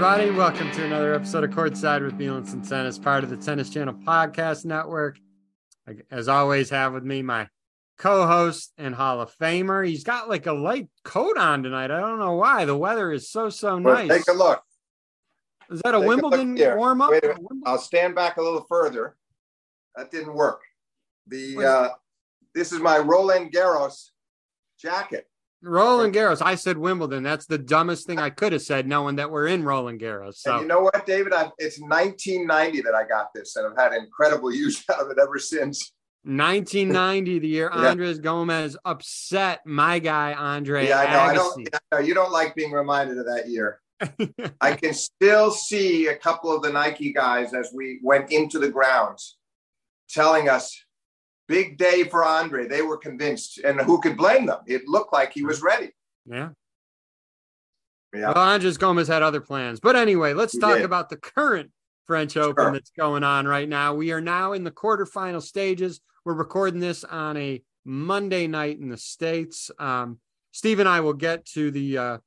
everybody. Welcome to another episode of Courtside with Beilinson Tennis, part of the Tennis Channel Podcast Network. As always, have with me my co-host and Hall of Famer. He's got like a light coat on tonight. I don't know why. The weather is so so nice. Well, take a look. Is that a Take Wimbledon a warm up? Wait a minute. I'll stand back a little further. That didn't work. The uh, this is my Roland Garros jacket. Roland Garros. I said Wimbledon. That's the dumbest thing I could have said, knowing that we're in Roland Garros. So And you know what, David? I, it's 1990 that I got this, and I've had incredible use out of it ever since. 1990, the year Yeah. Andres Gomez upset my guy Andre Yeah, I know. I Agassi. don't. I know, you don't like being reminded of that year. I can still see a couple of the Nike guys as we went into the grounds telling us, big day for Andre. They were convinced, and who could blame them? It looked like he was ready. yeah. Yeah. Well, Andres Gomez had other plans. But anyway, let's He talk did. about the current French Open that's going on right now. We are now in the quarterfinal stages. We're recording this on a Monday night in the States. Um, Steve and I will get to the uh,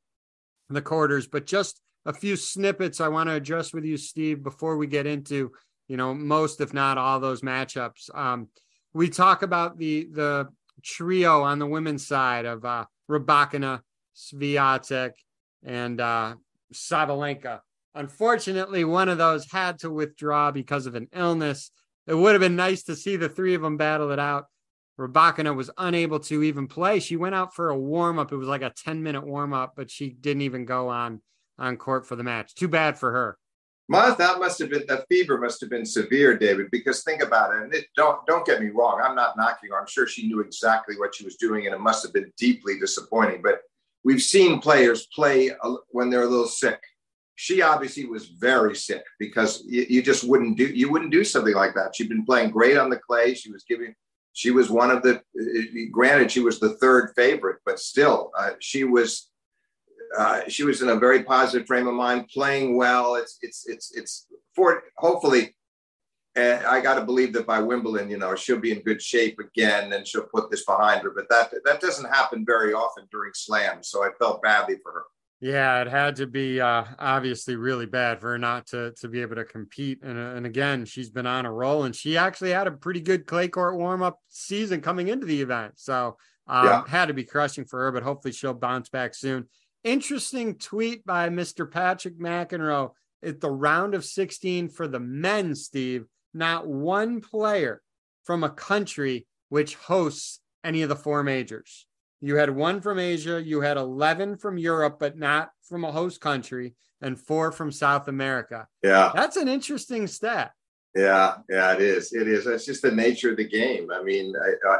the quarters, but just a few snippets I want to address with you, Steve, before we get into you know most, if not all, those matchups. Um, we talk about the the trio on the women's side of uh, Rybakina, Swiatek, and uh, Sabalenka. Unfortunately, one of those had to withdraw because of an illness. It would have been nice to see the three of them battle it out. Rybakina was unable to even play. She went out for a warm up. It was like a 10 minute warm up, but she didn't even go on on court for the match. Too bad for her. That must have been the fever must have been severe, David. Because think about it, and it, don't don't get me wrong. I'm not knocking her. I'm sure she knew exactly what she was doing, and it must have been deeply disappointing. But we've seen players play when they're a little sick. She obviously was very sick because you, you just wouldn't do you wouldn't do something like that. She'd been playing great on the clay. She was giving. She was one of the. uh, Granted, she was the third favorite, but still, uh, she was uh, she was in a very positive frame of mind, playing well. It's it's it's it's for hopefully. And I got to believe that by Wimbledon, you know, she'll be in good shape again, and she'll put this behind her. But that that doesn't happen very often during slams, so I felt badly for her. Yeah, it had to be uh, obviously really bad for her not to to be able to compete. And uh, and again, she's been on a roll, and she actually had a pretty good clay court warm up season coming into the event. So um, Yeah. had to be crushing for her, but hopefully she'll bounce back soon. Interesting tweet by Mr. Patrick McEnroe at the round of 16 for the men, Steve. Not one player from a country which hosts any of the four majors. You had one from Asia, you had 11 from Europe, but not from a host country, and four from South America. Yeah, That's an interesting stat. yeah, yeah. It is. It is. It's just the nature of the game. I mean, I, I,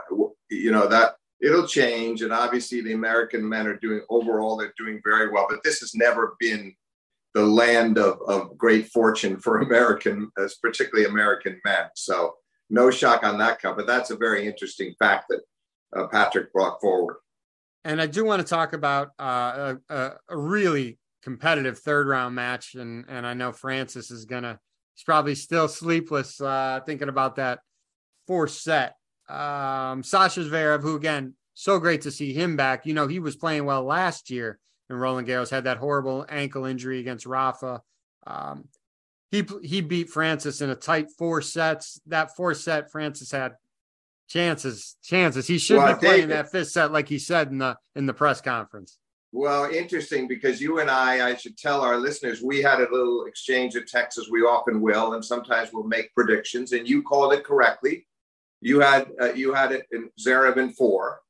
you know that it'll change, and obviously the American men are doing overall. They're doing very well, but this has never been the land of, of great fortune for American, particularly American men. So no shock on that count. But that's a very interesting fact that uh, Patrick brought forward. And I do want to talk about uh, a, a, a really competitive third round match. And, and I know Frances is going to, he's probably still sleepless uh, thinking about that fourth set. Um, Sasha Zverev, who again, so great to see him back. You know, he was playing well last year and Roland Garros had that horrible ankle injury against Rafa. Um, he he beat Frances in a tight four sets. That four set, Frances had chances, chances. He should Well, be playing that fifth set, like he said in the in the press conference. Well, interesting because you and I, I should tell our listeners, we had a little exchange of texts as we often will, and sometimes we'll make predictions. And you called it correctly. You had uh, you had it in Zverev in four.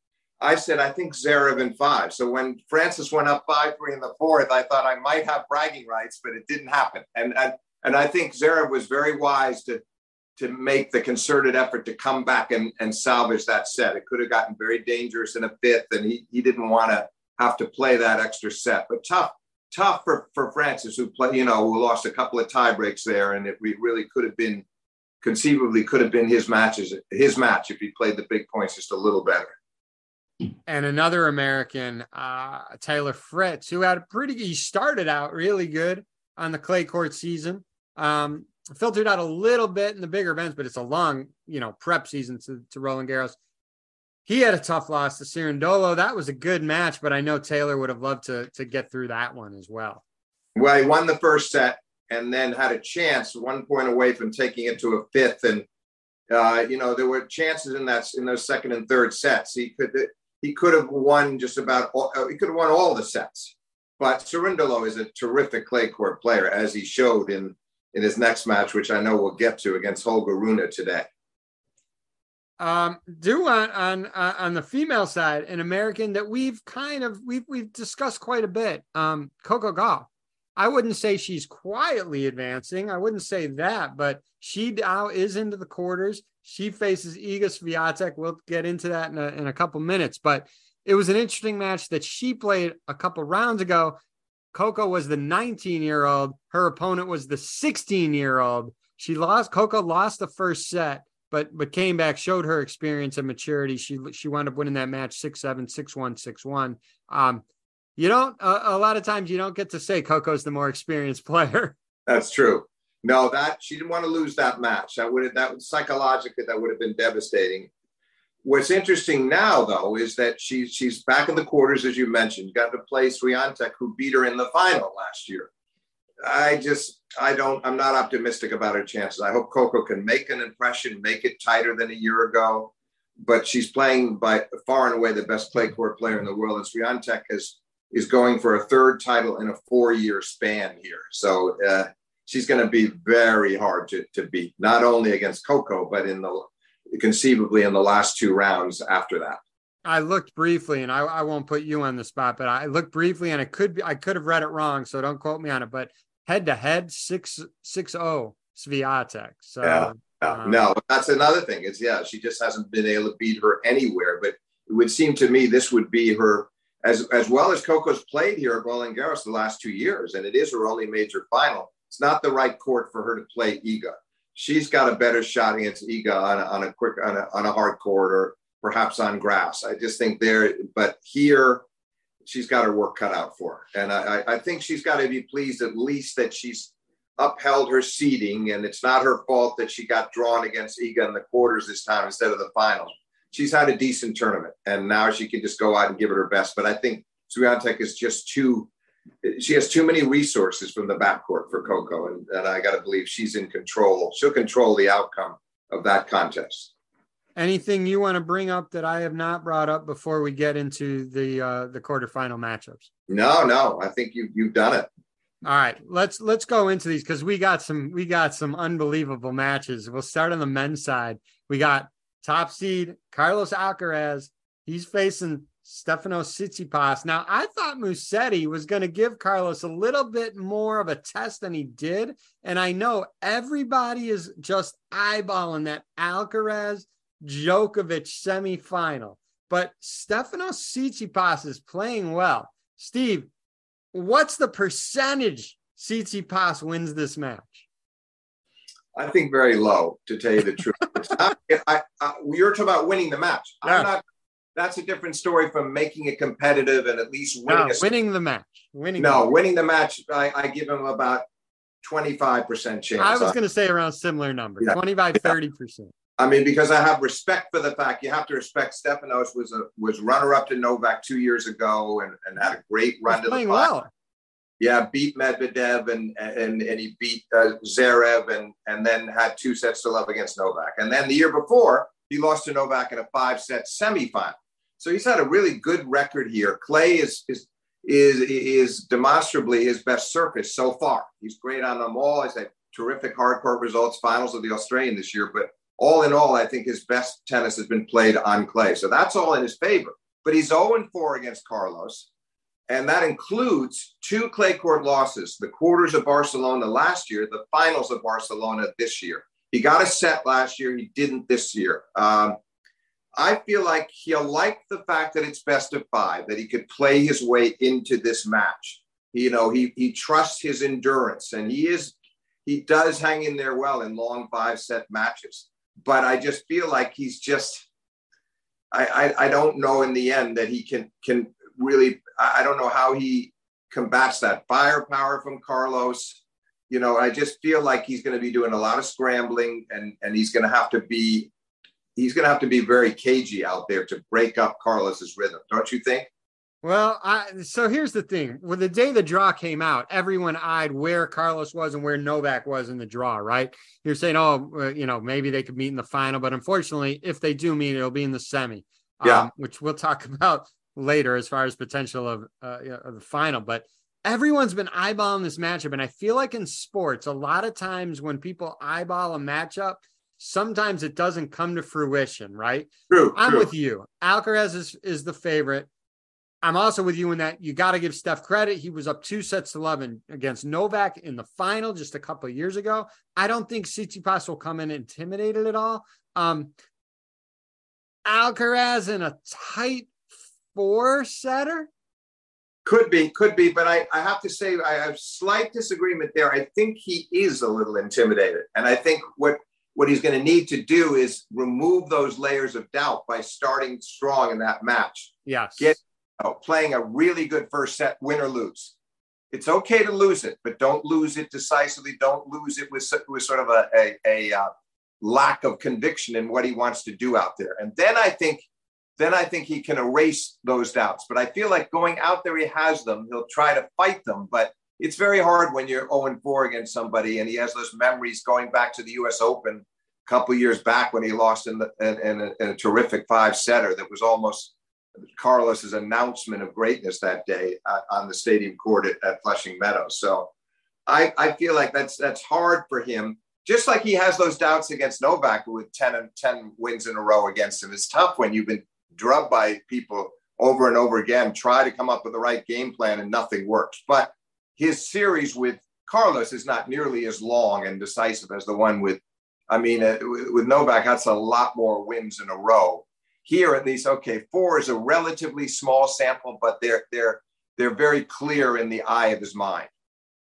I said I think Zverev in five. So when Frances went up five three in the fourth, I thought I might have bragging rights, but it didn't happen. And and, and I think Zverev was very wise to to make the concerted effort to come back and, and salvage that set. It could have gotten very dangerous in a fifth, and he, he didn't want to have to play that extra set. But tough, tough for, for Frances, who play, you know, who lost a couple of tie breaks there, and it really could have been, conceivably, could have been his matches, his match if he played the big points just a little better. And another American, uh, Taylor Fritz, who had a pretty he started out really good on the clay court season. Um, filtered out a little bit in the bigger events, but it's a long, you know, prep season to, to Roland Garros. He had a tough loss to Cerundolo. That was a good match, but I know Taylor would have loved to to get through that one as well. Well, he won the first set and then had a chance, one point away from taking it to a fifth. And uh, you know, there were chances in that in those second and third sets. He could he could have won just about all, uh, he could have won all the sets. But Cerundolo is a terrific clay court player, as he showed in in his next match, which I know we'll get to against Holger Rune today. Um, do on on uh, on the female side, an American that we've kind of we've we've discussed quite a bit. Um, Coco Gauff. I wouldn't say she's quietly advancing. I wouldn't say that, but she now is into the quarters. She faces Iga Swiatek. We'll get into that in a, in a couple minutes, but it was an interesting match that she played a couple rounds ago. Coco was the 19 year old. Her opponent was the 16 year old. She lost. Coco lost the first set but but came back, showed her experience and maturity. She she wound up winning that match six seven, six one, six one. Um, you don't uh, a lot of times you don't get to say Coco's the more experienced player. That's true. No, that she didn't want to lose that match. That would have that would psychologically that would have been devastating. What's interesting now, though, is that she's she's back in the quarters, as you mentioned. Got to play Swiatek, who beat her in the final last year. I just I don't I'm not optimistic about her chances. I hope Coco can make an impression, make it tighter than a year ago. But she's playing by far and away the best clay court player in the world. And Swiatek is is going for a third title in a four year span here. So uh, she's going to be very hard to, to beat, not only against Coco, but in the conceivably in the last two rounds after that. I looked briefly, and I, I won't put you on the spot, but I looked briefly, and it could be I could have read it wrong, so don't quote me on it. But head to head six six zero Swiatek. So yeah, um, no, that's another thing. Is yeah, she just hasn't been able to beat her anywhere. But it would seem to me this would be her as as well as Coco's played here at Roland Garros the last two years, and it is her only major final. It's not the right court for her to play Iga. She's got a better shot against Iga on a, on a quick on a, on a hard court or perhaps on grass. I just think there, but here she's got her work cut out for her. And I, I think she's got to be pleased at least that she's upheld her seeding, and it's not her fault that she got drawn against Iga in the quarters this time instead of the finals. She's had a decent tournament, and now she can just go out and give it her best. But I think Swiatek is just too. She has too many resources from the backcourt for Coco, and, and I got to believe she's in control. She'll control the outcome of that contest. Anything you want to bring up that I have not brought up before we get into the uh, the quarterfinal matchups? No, no, I think you you've done it. All right, let's let's go into these because we got some we got some unbelievable matches. We'll start on the men's side. We got top seed Carlos Alcaraz. He's facing Stefano Tsitsipas. Now, I thought Musetti was going to give Carlos a little bit more of a test than he did, and I know everybody is just eyeballing that Alcaraz Djokovic semifinal. But Stefano Tsitsipas is playing well. Steve, what's the percentage Tsitsipas wins this match? I think very low, to tell you the truth. Not, I, I, you're talking about winning the match. Yeah. I'm not. That's a different story from making it competitive and at least winning. No, winning the match. Winning. No, the winning the match. I, I give him about 25% chance. I was uh, going to say around similar numbers, yeah. 25, 30%. I mean, because I have respect for the fact you have to respect Stefanos was a was runner up to Novak two years ago and, and had a great run He's to the final. Well. Yeah, beat Medvedev and and and he beat uh, Zverev and and then had two sets to love against Novak. And then the year before, he lost to Novak in a five set semifinal. So he's had a really good record here. Clay is is is is demonstrably his best surface so far. He's great on them all. He's had terrific hard court results, finals of the Australian this year, but all in all, I think his best tennis has been played on clay. So that's all in his favor. But he's 0 4 against Carlos. And that includes two clay court losses the quarters of Barcelona last year, the finals of Barcelona this year. He got a set last year, he didn't this year. Um, I feel like he'll like the fact that it's best of five, that he could play his way into this match. You know, he, he trusts his endurance and he is, he does hang in there well in long five set matches but I just feel like he's just I, I, I don't know in the end that he can can really I don't know how he combats that firepower from Carlos. You know, I just feel like he's going to be doing a lot of scrambling and and he's going to have to be he's going to have to be very cagey out there to break up Carlos's rhythm. Don't you think? Well, I, so here's the thing. When the day the draw came out, everyone eyed where Carlos was and where Novak was in the draw, right? You're saying, oh, uh, you know, maybe they could meet in the final, but unfortunately, if they do meet, it'll be in the semi, yeah. Um, which we'll talk about later as far as potential of, uh, of the final. But everyone's been eyeballing this matchup, and I feel like in sports, a lot of times when people eyeball a matchup, sometimes it doesn't come to fruition, right? True. I'm true. with you. Alcaraz is, is the favorite. I'm also with you in that you got to give Steph credit. He was up two sets to 11 against Novak in the final just a couple of years ago. I don't think Tsitsipas will come in intimidated at all. Um, Alcaraz in a tight four setter. Could be, could be, but I, I have to say I have slight disagreement there. I think he is a little intimidated, and I think what what he's going to need to do is remove those layers of doubt by starting strong in that match. Yes, get know, playing a really good first set, win or lose. It's okay to lose it, but don't lose it decisively. Don't lose it with, with sort of a, a, a uh, lack of conviction in what he wants to do out there. And then I think, then I think he can erase those doubts. But I feel like going out there, he has them. He'll try to fight them, but it's very hard when you're 0 4 against somebody and he has those memories going back to the US Open a couple years back when he lost in, the, in, in, a, in a terrific five setter that was almost Carlos's announcement of greatness that day uh, on the stadium court at, at Flushing Meadows. So I, I feel like that's that's hard for him. Just like he has those doubts against Novak with 10 and 10 wins in a row against him. It's tough when you've been drubbed by people over and over again, try to come up with the right game plan and nothing works. But his series with Carlos is not nearly as long and decisive as the one with, I mean, uh, with Novak, that's a lot more wins in a row. Here at least okay four is a relatively small sample but they're they're they're very clear in the eye of his mind.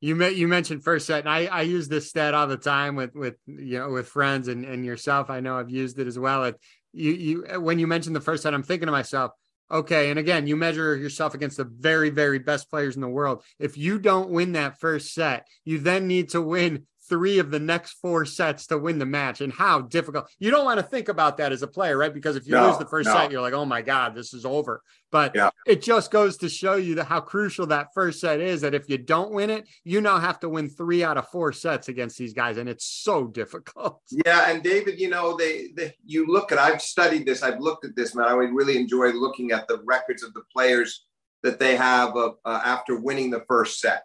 You met you mentioned first set and I, I use this stat all the time with with you know with friends and, and yourself. I know i've used it as well. It, you you uh, when you mentioned the first set i'm thinking to myself okay and again you measure yourself against the very very best players in the world. If you don't win that first set you then need to win three of the next four sets to win the match and how difficult. You don't want to think about that as a player right? Because if you no, lose the first no. set you're like oh my god this is over. But yeah. it just goes to show you that how crucial that first set is that if you don't win it you now have to win three out of four sets against these guys and it's so difficult. Yeah and david you know they, they you look at i've studied this i've looked at this man i would really enjoy looking at the records of the players that they have uh, uh, after winning the first set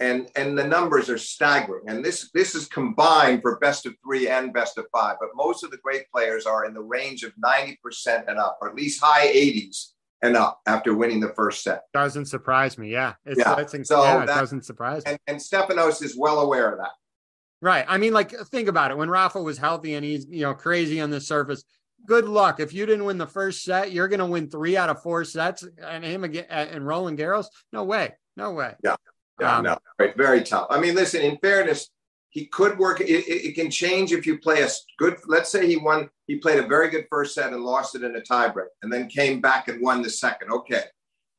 and and the numbers are staggering. And this this is combined for best of three and best of five. But most of the great players are in the range of ninety percent and up, or at least high eighties and up after winning the first set. Doesn't surprise me. Yeah, it's, yeah. It's, so yeah, it doesn't surprise me. And, and Stefanos is well aware of that. Right. I mean, like think about it. When Rafa was healthy and he's you know crazy on the surface, good luck. If you didn't win the first set, you're going to win three out of four sets. And him again and Roland Garros, no way, no way. Yeah. Um, no, right, very tough. I mean, listen. In fairness, he could work. It, it, it, can change if you play a good. Let's say he won. He played a very good first set and lost it in a tiebreak, and then came back and won the second. Okay,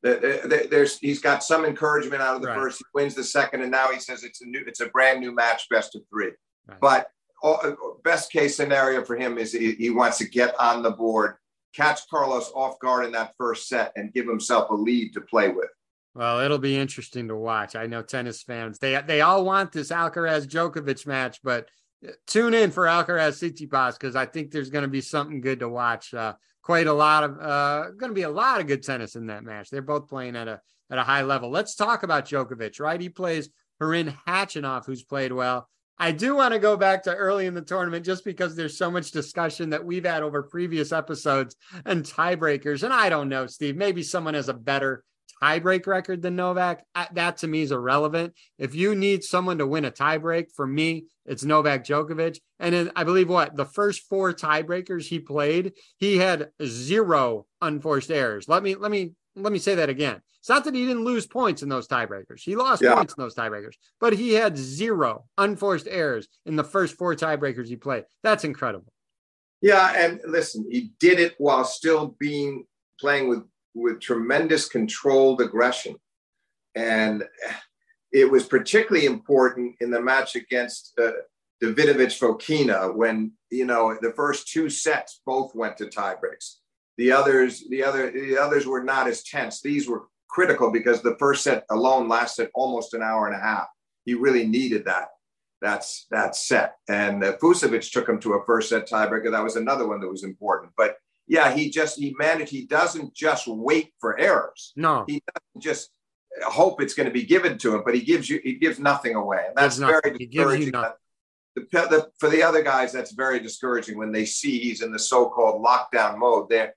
there's he's got some encouragement out of the right. first. He wins the second, and now he says it's a new, it's a brand new match, best of three. Right. But all, best case scenario for him is he, he wants to get on the board, catch Carlos off guard in that first set, and give himself a lead to play with. Well, it'll be interesting to watch. I know tennis fans they they all want this Alcaraz Djokovic match, but uh, tune in for Alcaraz Tsitsipas because I think there's going to be something good to watch. Uh, quite a lot of uh, going to be a lot of good tennis in that match. They're both playing at a at a high level. Let's talk about Djokovic. Right, he plays Karen Khachanov, who's played well. I do want to go back to early in the tournament just because there's so much discussion that we've had over previous episodes and tiebreakers. And I don't know, Steve, maybe someone has a better tiebreak record than Novak, that to me is irrelevant. If you need someone to win a tiebreak, for me, it's Novak Djokovic. And then I believe what the first four tiebreakers he played, he had zero unforced errors. Let me let me let me say that again. It's not that he didn't lose points in those tiebreakers. He lost yeah. points in those tiebreakers, but he had zero unforced errors in the first four tiebreakers he played. That's incredible. Yeah, and listen, he did it while still being playing with with tremendous controlled aggression. And it was particularly important in the match against uh, Davidovich Fokina when, you know, the first two sets both went to tiebreaks. The others, the other, the others were not as tense. These were critical because the first set alone lasted almost an hour and a half. He really needed that. That's that set. And uh, took him to a first set tiebreaker. That was another one that was important. But yeah, he just he managed. He doesn't just wait for errors. No, he doesn't just hope it's going to be given to him, but he gives you he gives nothing away, and that's very discouraging. The, the, for the other guys, that's very discouraging when they see he's in the so-called lockdown mode. They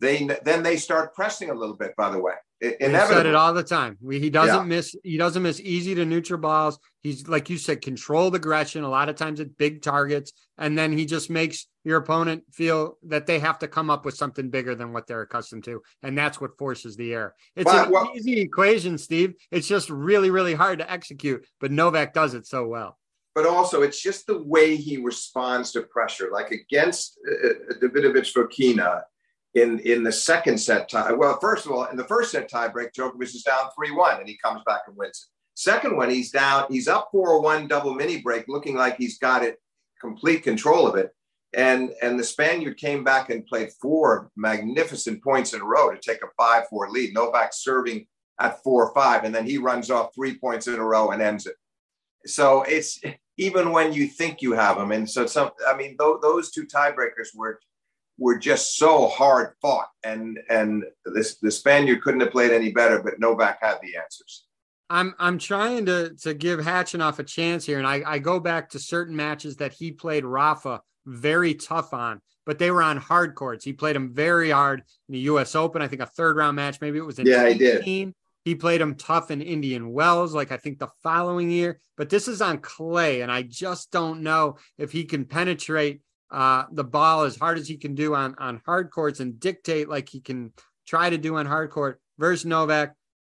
they then they start pressing a little bit. By the way, Inevitably. said it all the time. He doesn't yeah. miss. He doesn't miss easy to neutral balls. He's like you said, controlled aggression. A lot of times at big targets, and then he just makes your opponent feel that they have to come up with something bigger than what they're accustomed to, and that's what forces the error. It's an well, easy equation, Steve. It's just really, really hard to execute, but Novak does it so well. But also, it's just the way he responds to pressure. Like against uh, uh Davidovich Fokina, in in the second set tie. Well, first of all, in the first set tiebreak, Djokovic is down three one, and he comes back and wins it. Second one, he's down. He's up four one double mini break, looking like he's got it complete control of it. And and the Spaniard came back and played four magnificent points in a row to take a five four lead. Novak serving at four five, and then he runs off three points in a row and ends it. So it's even when you think you have them, and so some. I mean, th- those two tiebreakers were were just so hard fought, and and this the Spaniard couldn't have played any better, but Novak had the answers. I'm I'm trying to to give Khachanov a chance here, and I, I go back to certain matches that he played Rafa very tough on, but they were on hard courts. He played him very hard in the U.S. Open. I think a third round match, maybe it was in yeah, 18. he did. He played him tough in Indian Wells, like I think the following year. But this is on clay, and I just don't know if he can penetrate uh, the ball as hard as he can do on on hard courts and dictate like he can try to do on hard court versus Novak.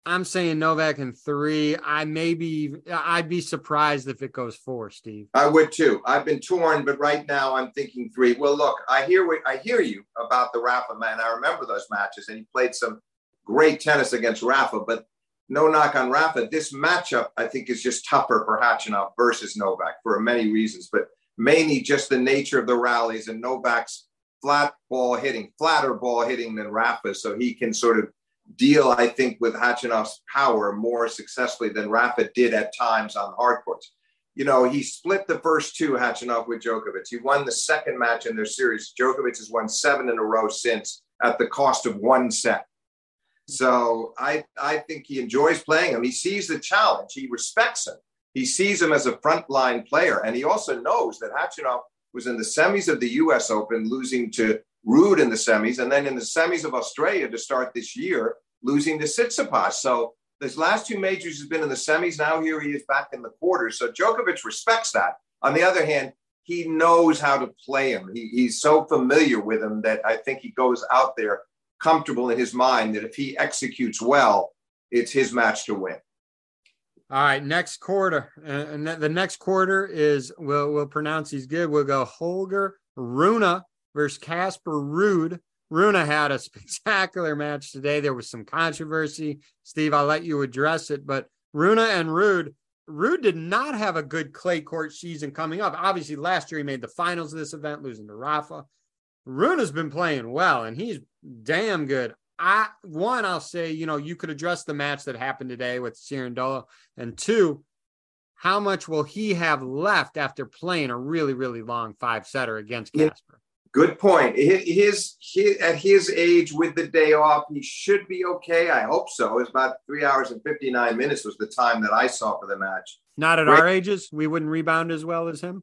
I'm saying Novak in three. I maybe I'd be surprised if it goes four, Steve. I would too. I've been torn, but right now I'm thinking three. Well, look, I hear what I hear you about the Rafa man. I remember those matches, and he played some great tennis against Rafa. But no knock on Rafa. This matchup, I think, is just tougher for Khachanov versus Novak for many reasons. But mainly just the nature of the rallies and Novak's flat ball hitting, flatter ball hitting than Rafa. So he can sort of deal, I think, with Khachanov's power more successfully than Rafa did at times on hard courts. You know, he split the first two Khachanov with Djokovic. He won the second match in their series. Djokovic has won seven in a row since at the cost of one set. So I, I think he enjoys playing him. He sees the challenge. He respects him. He sees him as a frontline player. And he also knows that Khachanov was in the semis of the US Open, losing to Ruud in the semis, and then in the semis of Australia to start this year, losing to Tsitsipas. So his last two majors has been in the semis. Now here he is back in the quarters. So Djokovic respects that. On the other hand, he knows how to play him. He, he's so familiar with him that I think he goes out there comfortable in his mind that if he executes well, it's his match to win. All right, next quarter, and the next quarter is we'll we'll pronounce these good. We'll go Holger Rune versus Casper Ruud. Rune had a spectacular match today. There was some controversy. Steve, I'll let you address it, but Rune and Ruud, Ruud did not have a good clay court season coming up. Obviously, last year he made the finals of this event, losing to Rafa. Rune has been playing well, and he's damn good. I one, I'll say, you know, you could address the match that happened today with Cerundolo, and two, how much will he have left after playing a really, really long five setter against Casper? Good point. His, his, at his age with the day off, he should be okay. I hope so. It's about three hours and fifty nine minutes was the time that I saw for the match. Not at Great. our ages, we wouldn't rebound as well as him.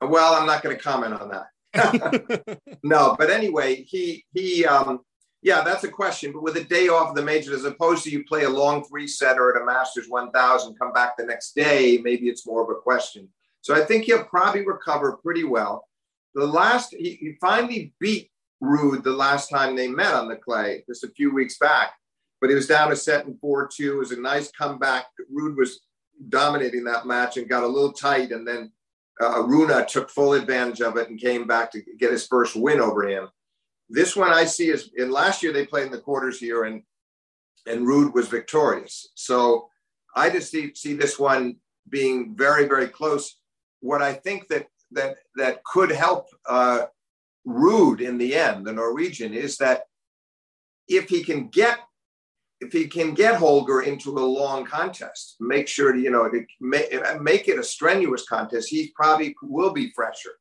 Well, I'm not going to comment on that. no, but anyway, he he um, yeah, that's a question. But with a day off of the majors, as opposed to you play a long three setter at a Masters 1000, come back the next day, maybe it's more of a question. So I think he'll probably recover pretty well. The last, he, he finally beat Ruud the last time they met on the clay, just a few weeks back. But he was down a set in 4 2. It was a nice comeback. Ruud was dominating that match and got a little tight. And then uh, Rune took full advantage of it and came back to get his first win over him. This one I see is in last year they played in the quarters here and and Ruud was victorious. So I just see, see this one being very, very close. What I think that that that could help uh, Ruud in the end, the Norwegian, is that if he can get if he can get Holger into a long contest, make sure to, you know, to make, make it a strenuous contest, he probably will be fresher.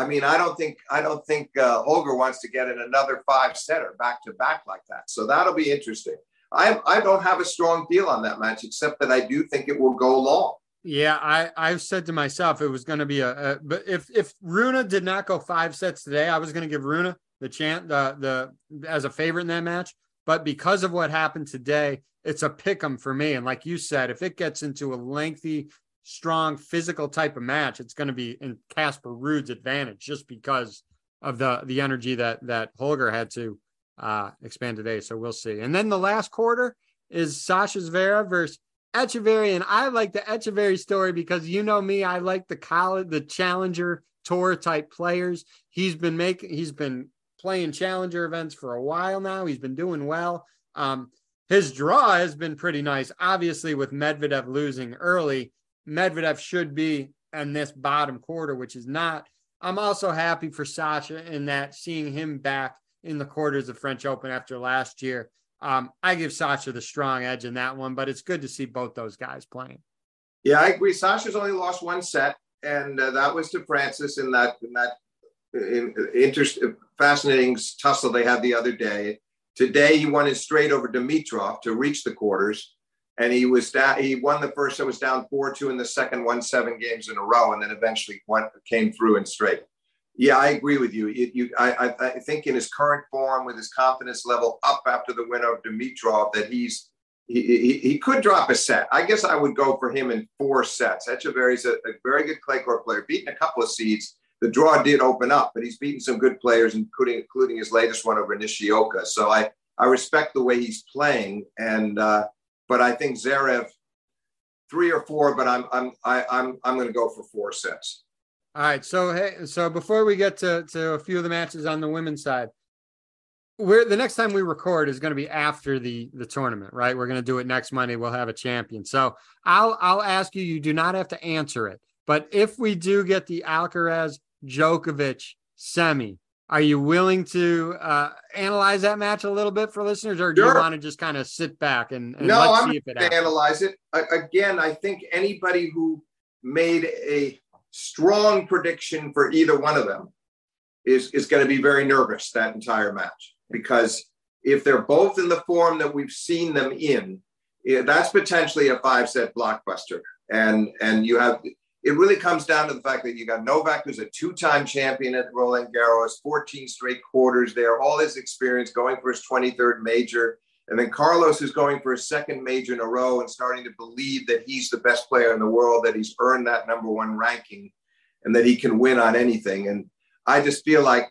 I mean, I don't think I don't think uh, Holger wants to get in another five setter back to back like that. So that'll be interesting. I I don't have a strong feel on that match, except that I do think it will go long. Yeah, I I've said to myself it was going to be a, a, but if if Rune did not go five sets today, I was going to give Rune the chance the the as a favorite in that match. But because of what happened today, it's a pick 'em for me. And like you said, if it gets into a lengthy, strong, physical type of match, it's going to be in Casper Ruud's advantage just because of the the energy that that Holger had to uh, expand today. So we'll see. And then the last quarter is Sasha Zverev versus Etcheverry, and I like the Etcheverry story because you know me, I like the college, the challenger tour type players. He's been making, he's been playing challenger events for a while now. He's been doing well. Um, his draw has been pretty nice. Obviously, with Medvedev losing early, Medvedev should be in this bottom quarter, which is not. I'm also happy for Sasha in that seeing him back in the quarters of French Open after last year. Um, I give Sasha the strong edge in that one, but it's good to see both those guys playing. Yeah, I agree. Sasha's only lost one set, and uh, that was to Frances in that in that in, interest, fascinating tussle they had the other day. Today, he won his straight over Dimitrov to reach the quarters, and he was down. He won the first. It was down four two in the second, won seven games in a row, and then eventually went came through and straight. Yeah, I agree with you. you, you I, I, think in his current form, with his confidence level up after the win of Dimitrov, that he's he, he, he, could drop a set. I guess I would go for him in four sets. Etcheverry's a, a very good clay court player, beaten a couple of seeds. The draw did open up, but he's beaten some good players, including including his latest one over Nishioka. So I I respect the way he's playing, and uh, but I think Zverev three or four, but I'm I'm I, I'm I'm going to go for four sets. All right. So hey, so before we get to, to a few of the matches on the women's side, we're the next time we record is going to be after the the tournament, right? We're going to do it next Monday. We'll have a champion. So I'll I'll ask you. You do not have to answer it, but if we do get the Alcaraz Djokovic semi, are you willing to uh, analyze that match a little bit for listeners, or do sure. you want to just kind of sit back and, and no? I'm going to analyze it again. I think anybody who made a strong prediction for either one of them is, is going to be very nervous that entire match because if they're both in the form that we've seen them in, that's potentially a five set blockbuster. And and you have it really comes down to the fact that you got Novak, who's a two time champion at Roland Garros, 14 straight quarters there, all his experience going for his 23rd major. And then Carlos is going for his second major in a row and starting to believe that he's the best player in the world, that he's earned that number one ranking, and that he can win on anything. And I just feel like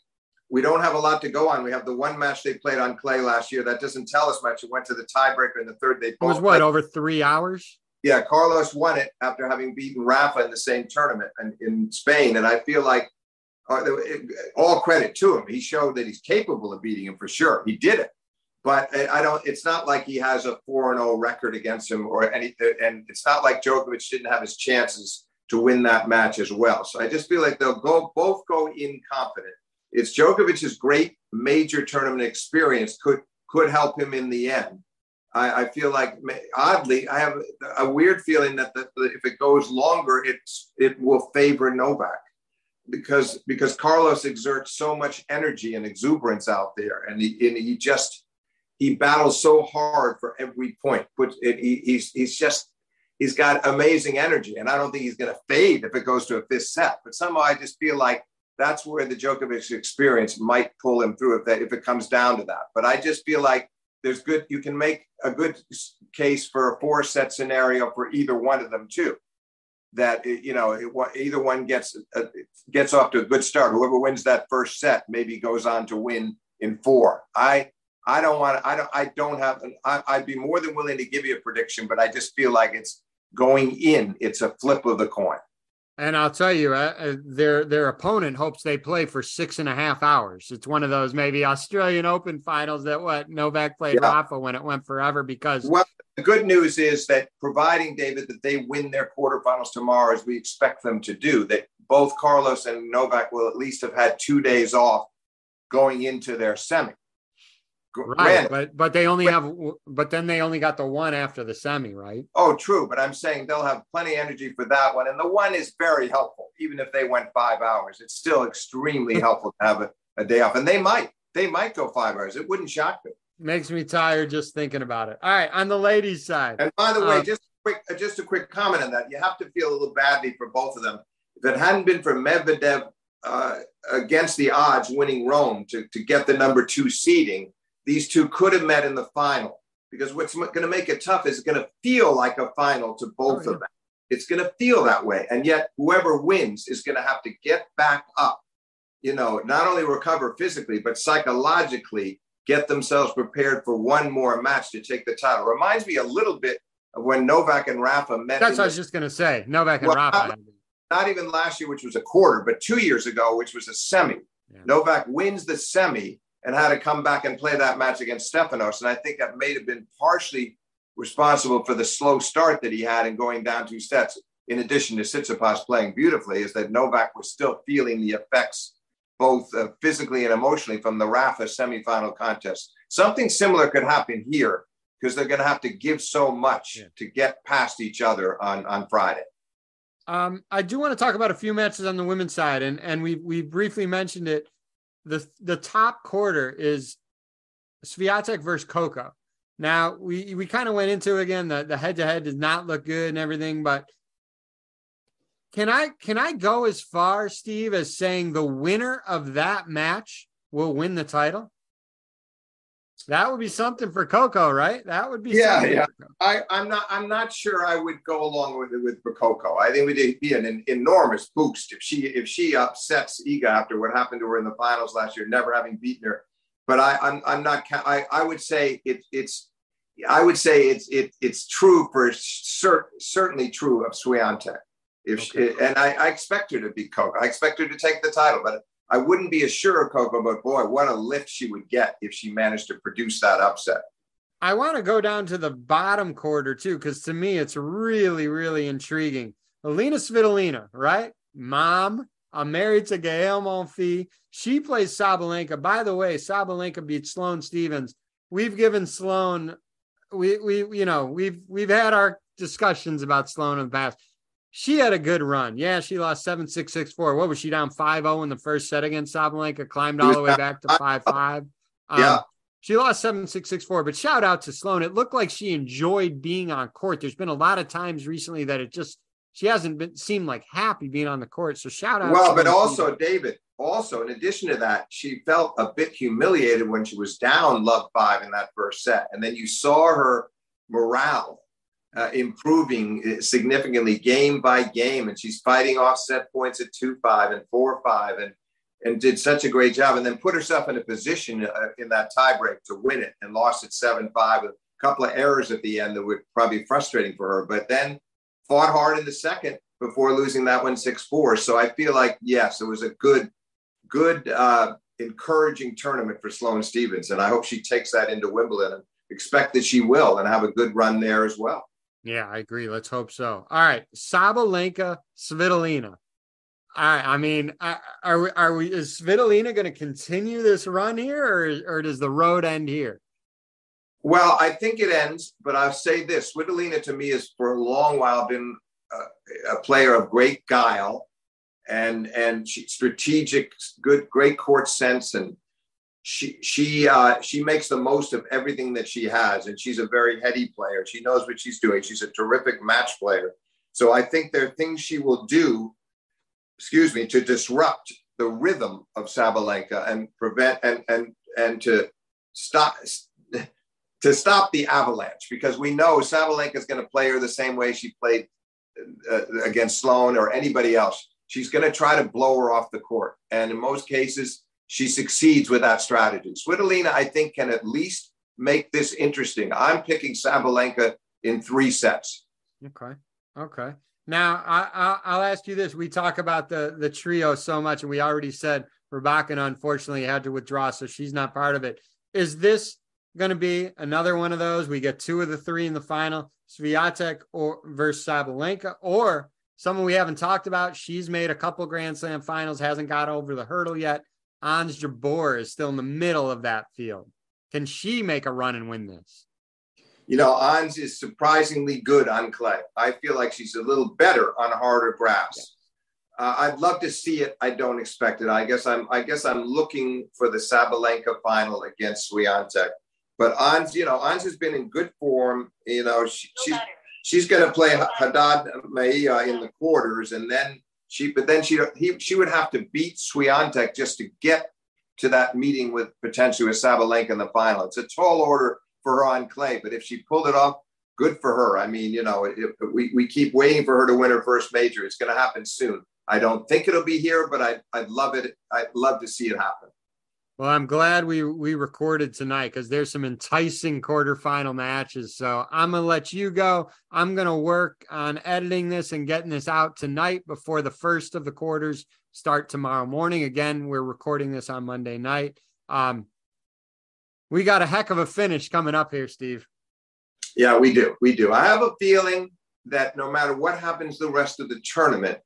we don't have a lot to go on. We have the one match they played on clay last year. That doesn't tell us much. It went to the tiebreaker in the third. They it was what played. over three hours. Yeah, Carlos won it after having beaten Rafa in the same tournament in, in Spain, and I feel like uh, all credit to him. He showed that he's capable of beating him for sure. He did it but I don't. It's not like he has a four and zero oh record against him, or any. And it's not like Djokovic didn't have his chances to win that match as well. So I just feel like they'll go both go in confident. It's Djokovic's great major tournament experience could could help him in the end. I, I feel like oddly, I have a weird feeling that the, if it goes longer, it's it will favor Novak because because Carlos exerts so much energy and exuberance out there, and he and he just he battles so hard for every point. But it, he, he's he's just he's got amazing energy, and I don't think he's going to fade if it goes to a fifth set. But somehow I just feel like that's where the Djokovic experience might pull him through if that if it comes down to that. But I just feel like there's good you can make a good case for a four set scenario for either one of them too. That you know it, either one gets uh, gets off to a good start. Whoever wins that first set maybe goes on to win in four. I I don't want I don't, I don't have, I, I'd be more than willing to give you a prediction, but I just feel like it's going in. It's a flip of the coin. And I'll tell you, uh, uh, their their opponent hopes they play for six and a half hours. It's one of those maybe Australian Open finals that what Novak played yeah. Rafa when it went forever because. Well, the good news is that providing David that they win their quarterfinals tomorrow, as we expect them to do, that both Carlos and Novak will at least have had two days off going into their semi. Right, but but they only have, but then they only got the one after the semi, right? Oh, true. But I'm saying they'll have plenty of energy for that one, and the one is very helpful. Even if they went five hours, it's still extremely helpful to have a, a day off, and they might they might go five hours. It wouldn't shock me. Makes me tired just thinking about it. All right, on the ladies' side. And by the way, um, just quick, just a quick comment on that. You have to feel a little badly for both of them. If it hadn't been for Medvedev uh, against the odds winning Rome to, to get the number two seeding, these two could have met in the final. Because what's going to make it tough is going to feel like a final to both oh, of them. It's going to feel that way. And yet, whoever wins is going to have to get back up, you know, not only recover physically, but psychologically get themselves prepared for one more match to take the title. Reminds me a little bit of when Novak and Rafa met. That's what the, I was just going to say. Novak and well, Rafa. Not, not, even last year, which was a quarter, but two years ago, which was a semi. Yeah. Novak wins the semi and had to come back and play that match against Stefanos. And I think that may have been partially responsible for the slow start that he had in going down two sets. In addition to Tsitsipas playing beautifully, is that Novak was still feeling the effects, both uh, physically and emotionally, from the Rafa semifinal contest. Something similar could happen here because they're going to have to give so much yeah. to get past each other on on Friday. Um, I do want to talk about a few matches on the women's side, and and we we briefly mentioned it the the top quarter is Swiatek versus Coco. Now we we kind of went into again the the head to head does not look good and everything, but can I can I go as far, Steve, as saying the winner of that match will win the title? That would be something for Coco, right? That would be yeah, yeah. I, I'm not I'm not sure I would go along with it with Coco. I think it would be an, an, enormous boost if she if she upsets Iga after what happened to her in the finals last year, never having beaten her. But I, I'm I'm not I, I would say it, it's I would say it's it, it's true for cert, certainly true of Swiatek. If okay. she, and I, I expect her to be Coco. I expect her to take the title, but I wouldn't be as sure of Coco, but boy, what a lift she would get if she managed to produce that upset. I want to go down to the bottom quarter too, because to me it's really, really intriguing. Alina Svitolina, right? Mom, I'm married to Gael Monfils. She plays Sabalenka. By the way, Sabalenka beat Sloane Stevens. We've given Sloane, we we you know we've we've had our discussions about Sloane in the past she had a good run. Yeah, she lost seven six six four. What was she down 5-0 in the first set against Sabalenka? Climbed all the way back to five five. Um, yeah. She lost seven six six four, but shout out to Sloane. It looked like she enjoyed being on court. There's been a lot of times recently that it just she hasn't been seemed like happy being on the court. So shout out. Well, but also David, also in addition to that, she felt a bit humiliated when she was down love five in that first set, and then you saw her morale uh, improving uh, significantly game by game, and she's fighting off set points at two five and four five, and and did such a great job, and then put herself in a position uh, in that tiebreak to win it, and lost at seven five with a couple of errors at the end that were probably frustrating for her, but then fought hard in the second before losing that one six four. So I feel like yes, it was a good, good, uh, encouraging tournament for Sloane Stevens, and I hope she takes that into Wimbledon and expect that she will and have a good run there as well. Yeah, I agree. Let's hope so. All right, Sabalenka, Svitolina. Right, I mean, are we, are we, is Svitolina going to continue this run here or, or does the road end here? Well, I think it ends, but I'll say this Svitolina to me has for a long while been a, a player of great guile and, and strategic, good, great court sense and she she uh, she makes the most of everything that she has, and she's a very heady player. She knows what she's doing. She's a terrific match player. So I think there are things she will do, excuse me, to disrupt the rhythm of Sabalenka and prevent and and and to stop to stop the avalanche because we know Sabalenka is going to play her the same way she played uh, against Sloane or anybody else. She's going to try to blow her off the court, and in most cases she succeeds with that strategy. Svitolina, I think, can at least make this interesting. I'm picking Sabalenka in three sets. Okay. Okay. Now I, will ask you this: We talk about the the trio so much, and we already said Rybakina unfortunately had to withdraw, so she's not part of it. Is this going to be another one of those? We get two of the three in the final: Swiatek or versus Sabalenka, or someone we haven't talked about. She's made a couple Grand Slam finals, hasn't got over the hurdle yet. Ons Jabeur is still in the middle of that field. Can she make a run and win this? You know, Ons is surprisingly good on clay. I feel like she's a little better on harder grass. Uh, I'd love to see it. I don't expect it. I guess I'm. I guess I'm looking for the Sabalenka final against Swiatek. But Ons, you know, Ons has been in good form. You know, she, she's she's going to play Haddad Maia in the quarters, and then she. But then she he, she would have to beat Swiatek just to get to that meeting with potentially with Sabalenka in the final. It's a tall order for her on clay, but if she pulled it off, good for her. I mean, you know, it, we we keep waiting for her to win her first major. It's going to happen soon. I don't think it'll be here, but I, I'd love it. I'd love to see it happen. Well, I'm glad we we recorded tonight because there's some enticing quarterfinal matches. So I'm gonna let you go. I'm gonna work on editing this and getting this out tonight before the first of the quarters start tomorrow morning. Again, we're recording this on Monday night. Um, we got a heck of a finish coming up here, Steve. Yeah, we do. We do. I have a feeling that no matter what happens the rest of the tournament,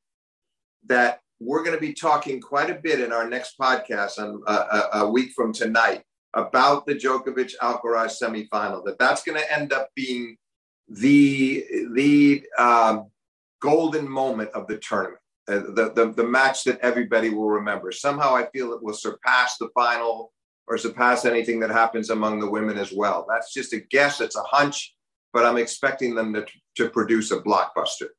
that we're going to be talking quite a bit in our next podcast on uh, a, a, week from tonight about the Djokovic Alcaraz semifinal. That that's going to end up being the the um, golden moment of the tournament, uh, the, the the match that everybody will remember. Somehow, I feel it will surpass the final or surpass anything that happens among the women as well. That's just a guess. It's a hunch, but I'm expecting them to to produce a blockbuster.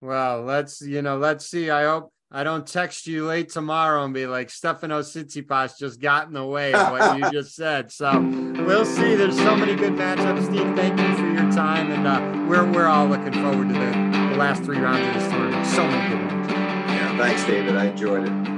Well, let's you know, let's see. I hope I don't text you late tomorrow and be like Stefano Tsitsipas just got in the way of what you just said. So we'll see. There's so many good matchups. Steve, thank you for your time, and uh, we're we're all looking forward to the, the last three rounds of this tournament. So many good ones. Yeah, thanks, David. I enjoyed it.